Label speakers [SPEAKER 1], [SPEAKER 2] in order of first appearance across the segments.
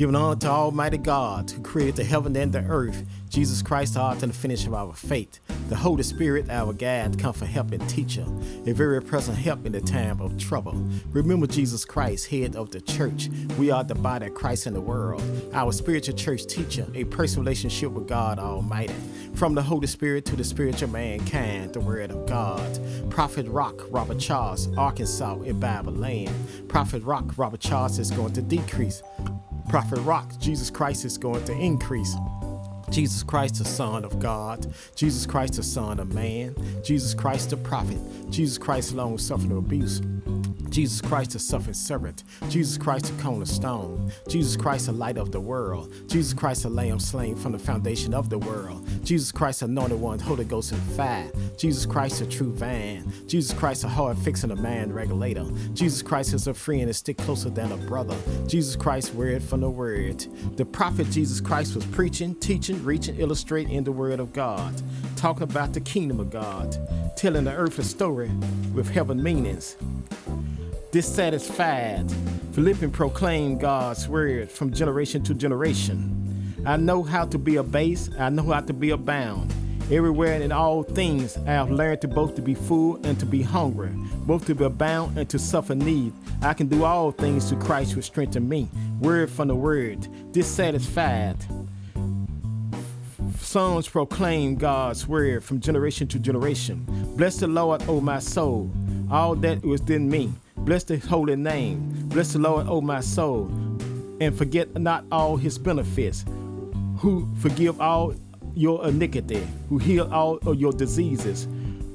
[SPEAKER 1] Giving honor to Almighty God who created the heaven and the earth, Jesus Christ, the author and the finish of our faith, the Holy Spirit, our guide, comfort, help, and teacher, a very present help in the time of trouble. Remember Jesus Christ, head of the church. We are the body of Christ in the world, our spiritual church teacher, a personal relationship with God Almighty. From the Holy Spirit to the spiritual mankind, the Word of God. Prophet Rock, Robert Charles, Arkansas, in Bible land. Prophet Rock, Robert Charles is going to decrease. Prophet Rock, Jesus Christ is going to increase. Jesus Christ, the Son of God, Jesus Christ, the Son of Man, Jesus Christ, the prophet, Jesus Christ, long suffering abuse. Jesus Christ, the suffering servant, Jesus Christ, the cornerstone, Jesus Christ, the light of the world, Jesus Christ, the lamb slain from the foundation of the world, Jesus Christ, anointed one, Holy Ghost and fire, Jesus Christ, the true vine, Jesus Christ, a heart fixing a man regulator, Jesus Christ is a friend and stick closer than a brother, Jesus Christ, word from the word. The prophet Jesus Christ was preaching, teaching, reaching, illustrating in the word of God, talking about the kingdom of God, telling the earth a story with heaven meanings dissatisfied. Philippians proclaim God's word from generation to generation. I know how to be a base, I know how to be abound. Everywhere and in all things, I have learned to both to be full and to be hungry, both to be abound and to suffer need. I can do all things through Christ who strengthens me. Word from the word, dissatisfied. Psalms proclaim God's word from generation to generation. Bless the Lord, O my soul, all that was in me. Bless the holy name. Bless the Lord, O my soul, and forget not all his benefits, who forgive all your iniquity, who heal all of your diseases,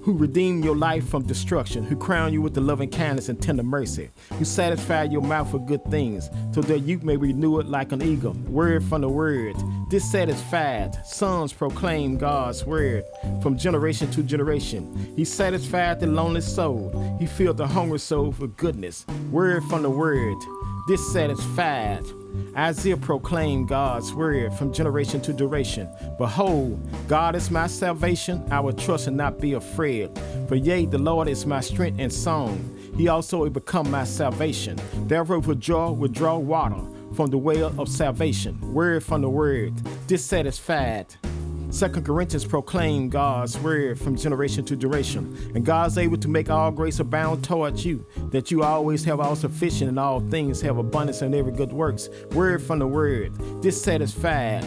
[SPEAKER 1] who redeem your life from destruction, who crown you with the loving kindness and tender mercy, who satisfy your mouth with good things, so that you may renew it like an eagle. Word from the word, dissatisfied. Psalms proclaim God's word from generation to generation. He satisfied the lonely soul. He filled the hungry soul with goodness. Word from the word, dissatisfied. Isaiah proclaimed God's word from generation to generation. Behold, God is my salvation. I will trust and not be afraid. For yea, the Lord is my strength and song. He also will become my salvation. Therefore, with joy will draw water from the well of salvation. Word from the word, dissatisfied. Second Corinthians proclaim God's word from generation to generation, and God's able to make all grace abound towards you, that you always have all sufficient in all things, have abundance in every good works. Word from the word, dissatisfied.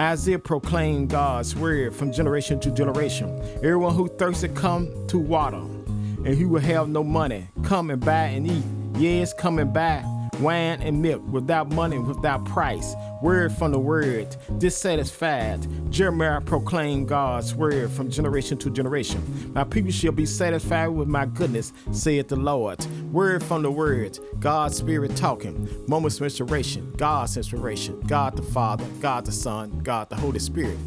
[SPEAKER 1] Isaiah proclaimed God's word from generation to generation. Everyone who thirsted come to water, and he will have no money. Come and buy and eat. Yes, come and buy wine and milk without money, without price. Word from the word, dissatisfied. Jeremiah proclaimed God's word from generation to generation. My people shall be satisfied with my goodness, saith the Lord. Word from the word, God's spirit talking. Moments of inspiration, God's inspiration. God the Father, God the Son, God the Holy Spirit.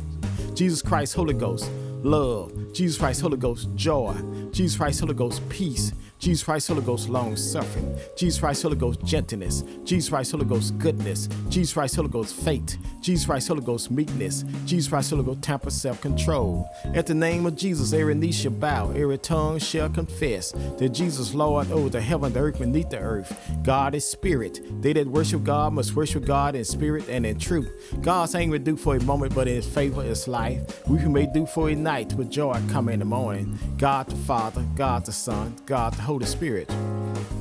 [SPEAKER 1] Jesus Christ, Holy Ghost, love. Jesus Christ, Holy Ghost, joy. Jesus Christ, Holy Ghost, peace. Jesus Christ, Holy Ghost, long suffering. Jesus Christ, Holy Ghost, gentleness. Jesus Christ, Holy Ghost, goodness. Jesus Christ, Holy Ghost, faith. Jesus Christ, Holy Ghost, meekness. Jesus Christ, Holy Ghost, temper, self control. At the name of Jesus, every knee shall bow, every tongue shall confess that Jesus, Lord, over the heaven, the earth, beneath the earth. God is spirit. They that worship God must worship God in spirit and in truth. God's anger do for a moment, but in his favor is life. We may do for a night, but joy come in the morning. God the Father, God the Son, God the Holy Spirit.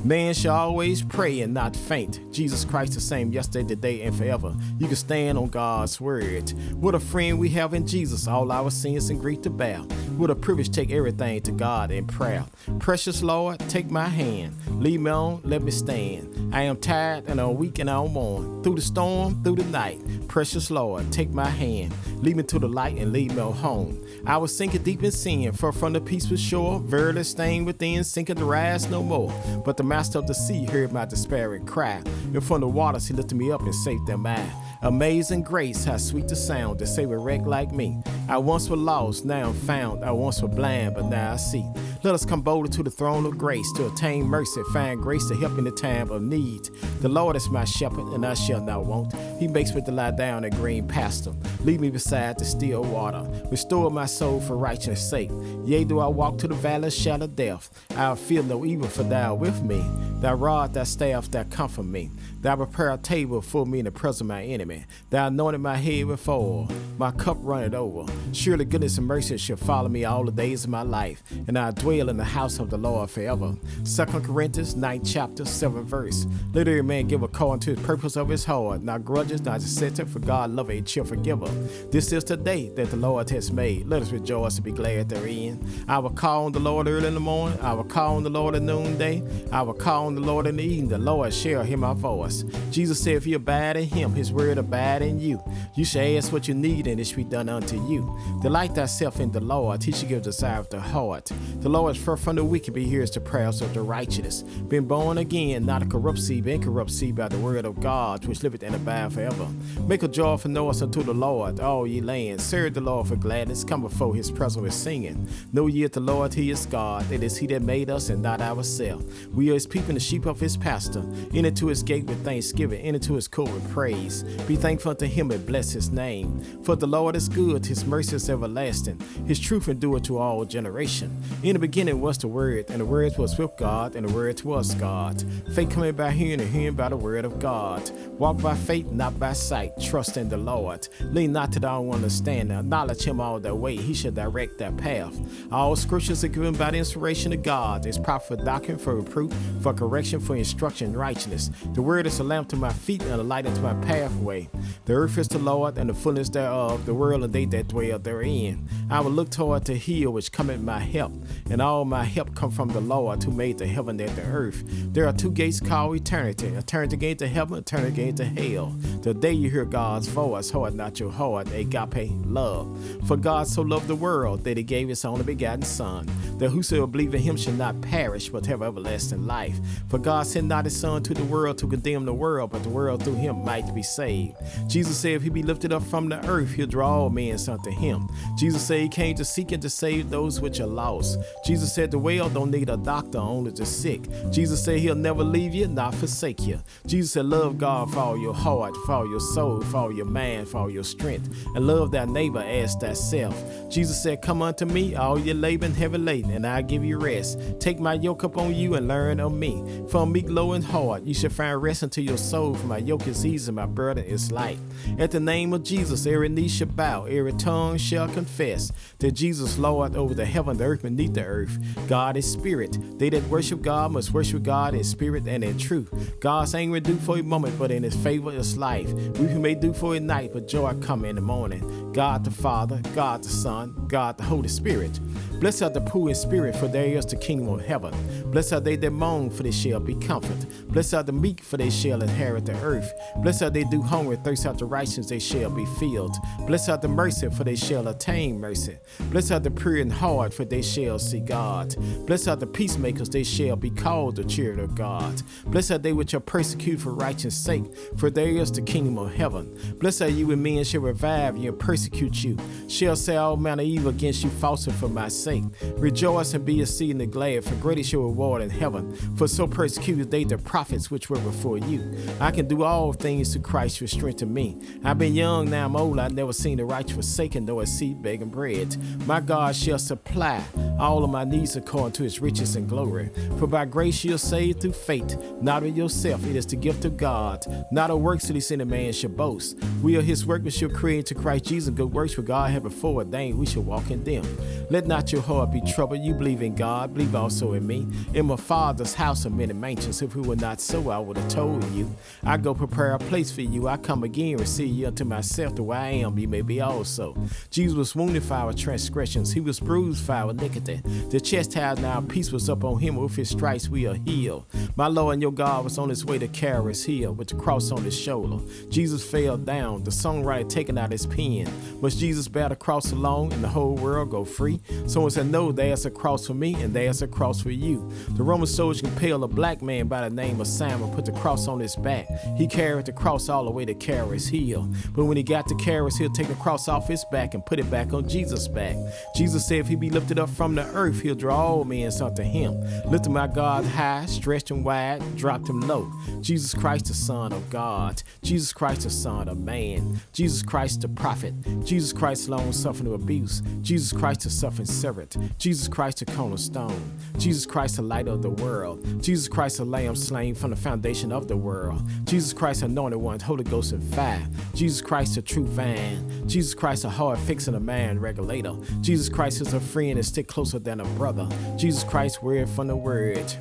[SPEAKER 1] Man shall always pray and not faint. Jesus Christ the same yesterday, today, and forever. You can stand on God's word. What a friend we have in Jesus, all our sins and grief to bear. What a privilege take everything to God in prayer. Precious Lord, take my hand. Lead me on, let me stand. I am tired and I'm weak and I'm worn. Through the storm, through the night. Precious Lord, take my hand. Lead me to the light and lead me home. I was sinking deep in sin, far from the peaceful shore. Verily staying within, sinking to rise no more. But the master of the sea heard my despairing cry. And from the waters he lifted me up and saved them I. Amazing grace, how sweet the sound to save a wreck like me. I once was lost, now I'm found. I once was blind, but now I see. Let us come boldly to the throne of grace to attain mercy, find grace to help in the time of need. The Lord is my shepherd, and I shall not want. He makes me to lie down in green pasture. Lead me beside the still water. Restore my soul for righteousness' sake. Yea, do I walk to the valley of shadow death. I'll feel no evil, for thou with me. Thy rod, thy staff, thou comfort me. Thou prepare a table for me in the presence of my enemy. Thou anointed my head with oil. My cup runneth over. Surely goodness and mercy shall follow me all the days of my life, and I dwell in the house of the Lord forever. 2 Corinthians 9 chapter 7 verse. Let every man give according to his purpose of his heart, not grudges, not dissenter, for God loveth a cheerful giver. This is the day that the Lord has made. Let us rejoice and be glad therein. I will call on the Lord early in the morning. I will call on the Lord at noonday. I will call on the Lord in the evening. The Lord shall hear my voice. Jesus said, If you abide in him, his word abide in you. You shall ask what you need, and it shall be done unto you. Delight thyself in the Lord. He shall give desire of the heart. The Lord is far from the wicked, but he hears the prayers of the righteous. Been born again, not a corrupt seed, but incorrupt seed by the word of God, which liveth and abide forever. Make a joyful noise unto the Lord, all ye lands. Serve the Lord for gladness. Come before his presence with singing. Know ye the Lord, he is God. It is he that made us and not ourselves. We are his people and the sheep of his pastor. Enter to his gate with thanksgiving, enter to his court with praise. Be thankful unto him and bless his name. For the Lord is good, his mercy is everlasting, his truth endureth to all generation. In the beginning was the Word, and the Word was with God, and the Word was God. Faith coming by hearing, and hearing by the Word of God. Walk by faith, not by sight. Trust in the Lord. Lean not to thy own understanding. Acknowledge him all the way. He shall direct thy path. All scriptures are given by the inspiration of God. It's proper for doctrine, for reproof, for correction, for instruction in righteousness. The word is a lamp to my feet and a light unto my pathway. The earth is the Lord and the fullness thereof, the world and they that dwell therein. I will look toward the hill which cometh my help, and all my help come from the Lord who made the heaven and the earth. There are two gates called eternity, eternity gate to heaven, eternity gate to hell. The day you hear God's voice, hold not your heart, agape love. For God so loved the world that he gave his only begotten Son, that whosoever believe in him shall not perish, but have everlasting life. For God sent not his Son to the world to condemn the world, but the world through him might be saved. Jesus said, If he be lifted up from the earth, he'll draw all men unto him. Jesus said he came to seek and to save those which are lost. Jesus said the well don't need a doctor, only the sick. Jesus said he'll never leave you, not forsake you. Jesus said, Love God for all your heart, for all your soul, for all your mind, for all your strength, and love thy neighbor as thyself. Jesus said, Come unto me, all your labor and heavy laden, and I'll give you rest. Take my yoke upon you and learn of me. For meek, low, and hard, you shall find rest unto your soul. For my yoke is easy, my burden is light. At the name of Jesus, every knee shall bow, every tongue shall confess that Jesus Lord over the heaven, the earth, beneath the earth. God is spirit. They that worship God must worship God in spirit and in truth. God's anger do for a moment, but in his favor is life. We may do for a night, but joy come in the morning. God the Father, God the Son, God the Holy Spirit. Blessed are the poor in spirit, for there is the kingdom of heaven. Blessed are they that mourn, for they shall be comforted. Blessed are the meek, for they shall inherit the earth. Blessed are they do hunger and thirst after righteousness, they shall be filled. Blessed are the mercy, for they shall attain mercy. Blessed are the pure in heart, for they shall see God. Blessed are the peacemakers, they shall be called the children of God. Blessed are they which are persecuted for righteousness' sake, for there is the kingdom of heaven. Blessed are you when men shall revive you and persecute you, shall say all manner evil against you falsely for my sake. Rejoice and be exceedingly glad, for great is your reward in heaven. For so persecuted they the prophets which were before you. I can do all things through Christ who strengthen me. I've been young, now I'm old. I've never seen the righteous forsaken, nor a seed begging bread. My God shall supply all of my needs according to his riches and glory. For by grace you're saved through faith, not of yourself. It is the gift of God, not of works that he sent a man should boast. We are his workmanship created to Christ Jesus, good works for God had before ordained. We shall walk in them. Let not your heart be troubled. You believe in God, believe also in me. In my Father's house are many mansions. If we were not so, I would have told you. I go prepare a place for you. I come again, receive you unto myself. The way I am, you may be also. Jesus was wounded for our transgressions. He was bruised for our iniquity. The chastisement our peace was up on him. With his stripes we are healed. My Lord and your God was on his way to carry us here with the cross on his shoulder. Jesus fell down. The songwriter taking out his pen. Must Jesus bear the cross alone and the whole world go free? Someone said, No, there's a cross for me and there's a cross for you. The Roman soldier compelled a black man by the name of Simon, put the cross on his back. He carried the cross all the way to Caris Hill. But when he got to Caris Hill, take the cross off his back and put it back on Jesus' back. Jesus said, If he be lifted up from the earth, he'll draw all men unto him. Lifted my God high, stretched him wide, dropped him low. Jesus Christ, the Son of God. Jesus Christ, the Son of Man. Jesus Christ, the prophet. Jesus Christ, long suffering abuse. Jesus Christ, the suffering servant. Jesus Christ, the cornerstone. Jesus Christ, the light of the world. Jesus Christ, the lamb slain from the foundation of the world. Jesus Christ, anointed one, Holy Ghost and fire. Jesus Christ, the true vine. Jesus Christ, a hard fixing a man regulator. Jesus Christ is a friend and stick closer than a brother. Jesus Christ, word from the word.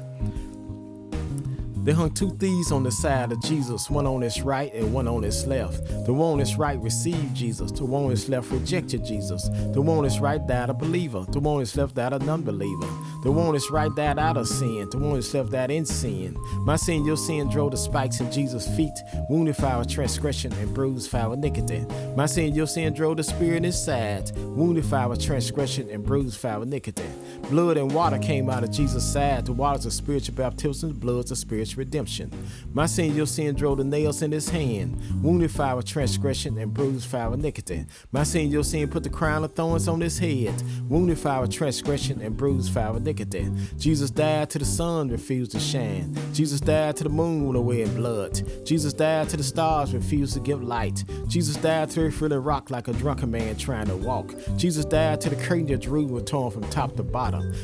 [SPEAKER 1] They hung two thieves on the side of Jesus, one on his right and one on his left. The one on his right received Jesus, the one on his left rejected Jesus. The one on his right died a believer, the one on his left died a non believer. The one on his right died out of sin, the one on his left died in sin. My sin, your sin drove the spikes in Jesus' feet, wounded for our transgression and bruised for our iniquity. My sin, your sin drove the spear in his inside, wounded for our transgression and bruised for our iniquity. Blood and water came out of Jesus' side. The waters of spiritual baptism, the bloods of spiritual redemption. My sin, your sin drove the nails in his hand, wounded for our transgression and bruised for our iniquity. My sin, your sin put the crown of thorns on his head, wounded for our transgression and bruised for our iniquity. Jesus died to the sun refused to shine. Jesus died to the moon away in blood. Jesus died to the stars refused to give light. Jesus died till he really rocked like a drunken man trying to walk. Jesus died till the curtain Jerusalem was torn from top to bottom.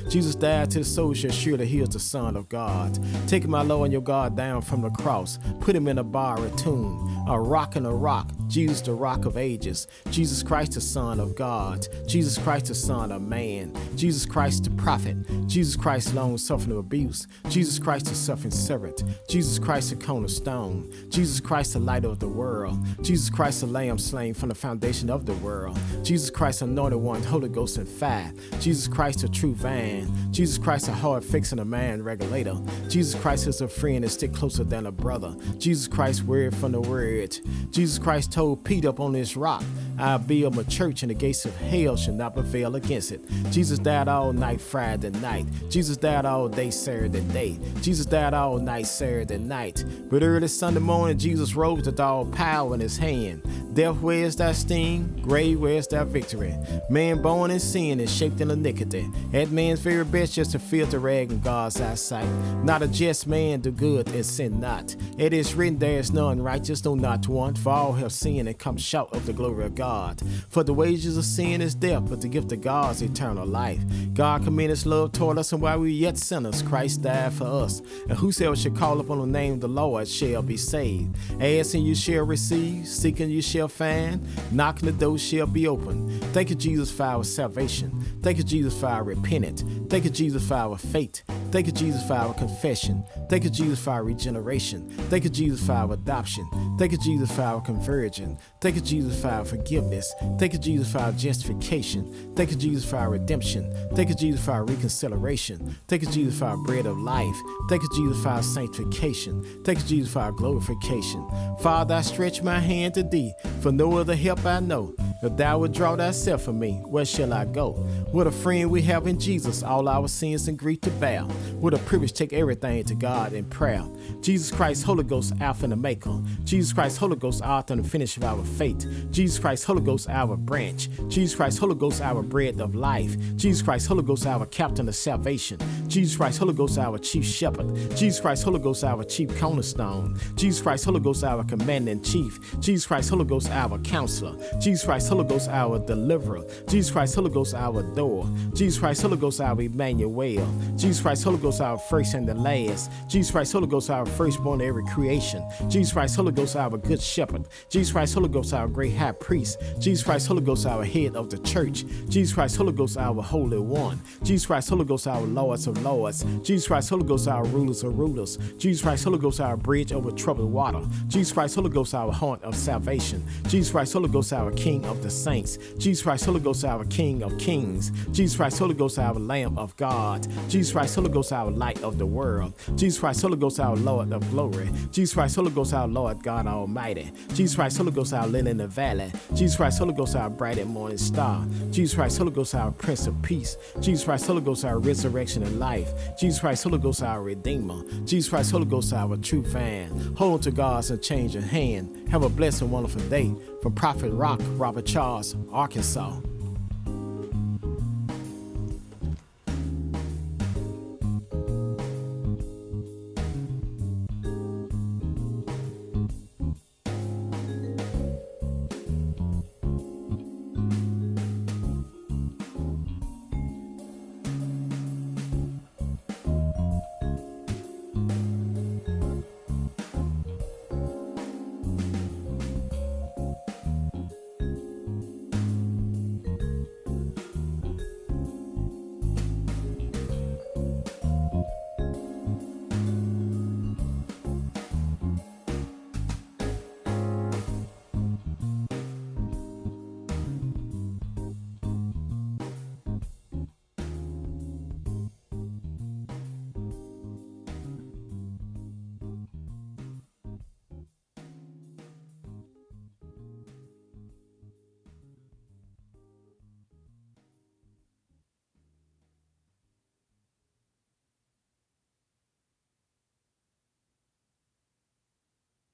[SPEAKER 1] Jesus died till the soul shall surely hear the Son of God. Taking my Lord and your God down from the cross, put him in a bar, a tomb, a rock and a rock. Jesus, the rock of ages. Jesus Christ, the Son of God. Jesus Christ, the Son of man. Jesus Christ, the prophet. Jesus Christ, long suffering abuse. Jesus Christ, the suffering servant. Jesus Christ, the cornerstone. Jesus Christ, the light of the world. Jesus Christ, the lamb slain from the foundation of the world. Jesus Christ, anointed one, Holy Ghost and fire. Jesus Christ, the true vine. Jesus Christ, a hard fixing a man regulator. Jesus Christ is a friend and stick closer than a brother. Jesus Christ, word from the word. Jesus Christ told Peter up on this rock, I'll build my church and the gates of hell shall not prevail against it. Jesus died all night Friday night. Jesus died all day Saturday day. Jesus died all night Saturday night. But early Sunday morning, Jesus rose with all power in his hand. Death, where's that sting? Grave, where's that victory? Man born in sin and shaped in iniquity. At man's very best just to filter rag in God's eyesight. Not a just man do good and sin not. It is written there is none righteous, no not one. For all have sinned and come short of the glory of God. For the wages of sin is death, but the gift of God is eternal life. God commended his love toward us, and while we yet sinners, Christ died for us. And whosoever shall call upon the name of the Lord shall be saved. Asking you shall receive, seeking you shall find, knocking the door shall be open. Thank you, Jesus, for our salvation. Thank you, Jesus, for our repentance. Thank you, Jesus, for our faith. Thank you, Jesus, for our confession. Thank you, Jesus, for our regeneration. Thank you, Jesus, for our adoption. Thank you, Jesus, for our conversion. Thank you, Jesus, for our forgiveness. Thank you, Jesus, for our justification. Thank you, Jesus, for our redemption. Thank you, Jesus, for our reconciliation. Thank you, Jesus, for our bread of life. Thank you, Jesus, for our sanctification. Thank you, Jesus, for our glorification. Father, I stretch my hand to thee, for no other help I know. If thou would draw thyself from me, where shall I go? What a friend we have in Jesus, all our sins and grief to bear. What a privilege take everything to God in prayer. Jesus Christ, Holy Ghost, Alpha and Omega. Jesus Christ, Holy Ghost, author and finish of our faith. Jesus Christ, Holy Ghost, our branch. Jesus Christ, Holy Ghost, our bread of life. Jesus Christ, Holy Ghost, our captain of salvation. Jesus Christ, Holy Ghost, our chief shepherd. Jesus Christ, Holy Ghost, our chief cornerstone. Jesus Christ, Holy Ghost, our commander in chief. Jesus Christ, Holy Ghost, our counselor. Jesus Christ, Holy Ghost, our deliverer. Jesus Christ, Holy Ghost, our door. Jesus Christ, Holy Ghost, our Emmanuel. Jesus Christ, Holy Ghost, our first and the last. Jesus Christ, Holy Ghost, our firstborn of every creation. Jesus Christ, Holy Ghost, our good shepherd. Jesus Christ, Holy Ghost, our great high priest. Jesus Christ, Holy Ghost, our head of the church. Jesus Christ, Holy Ghost, our holy one. Jesus Christ, Holy Ghost, our lords of lords. Jesus Christ, Holy Ghost, our rulers of rulers. Jesus Christ, Holy Ghost, our bridge over troubled water. Jesus Christ, Holy Ghost, our haunt of salvation. Jesus Christ, Holy Ghost, our King of the saints. Jesus Christ, Holy Ghost, our King of kings. Jesus Christ, Holy Ghost, our Lamb of God. Jesus Christ, Holy Ghost, our light of the world. Jesus Christ, Holy Ghost, our Lord of glory. Jesus Christ, Holy Ghost, our Lord God Almighty. Jesus Christ, Holy Ghost, our lily in the valley. Jesus Christ, Holy Ghost, our bright and morning star. Jesus Christ, Holy Ghost, our Prince of Peace. Jesus Christ, Holy Ghost, our resurrection and life. Jesus Christ, Holy Ghost, our Redeemer. Jesus Christ, Holy Ghost, our true fan. Hold on to God's unchanging hand. Have a blessed and wonderful day. From Prophet Rock, Robert Charles, Arkansas.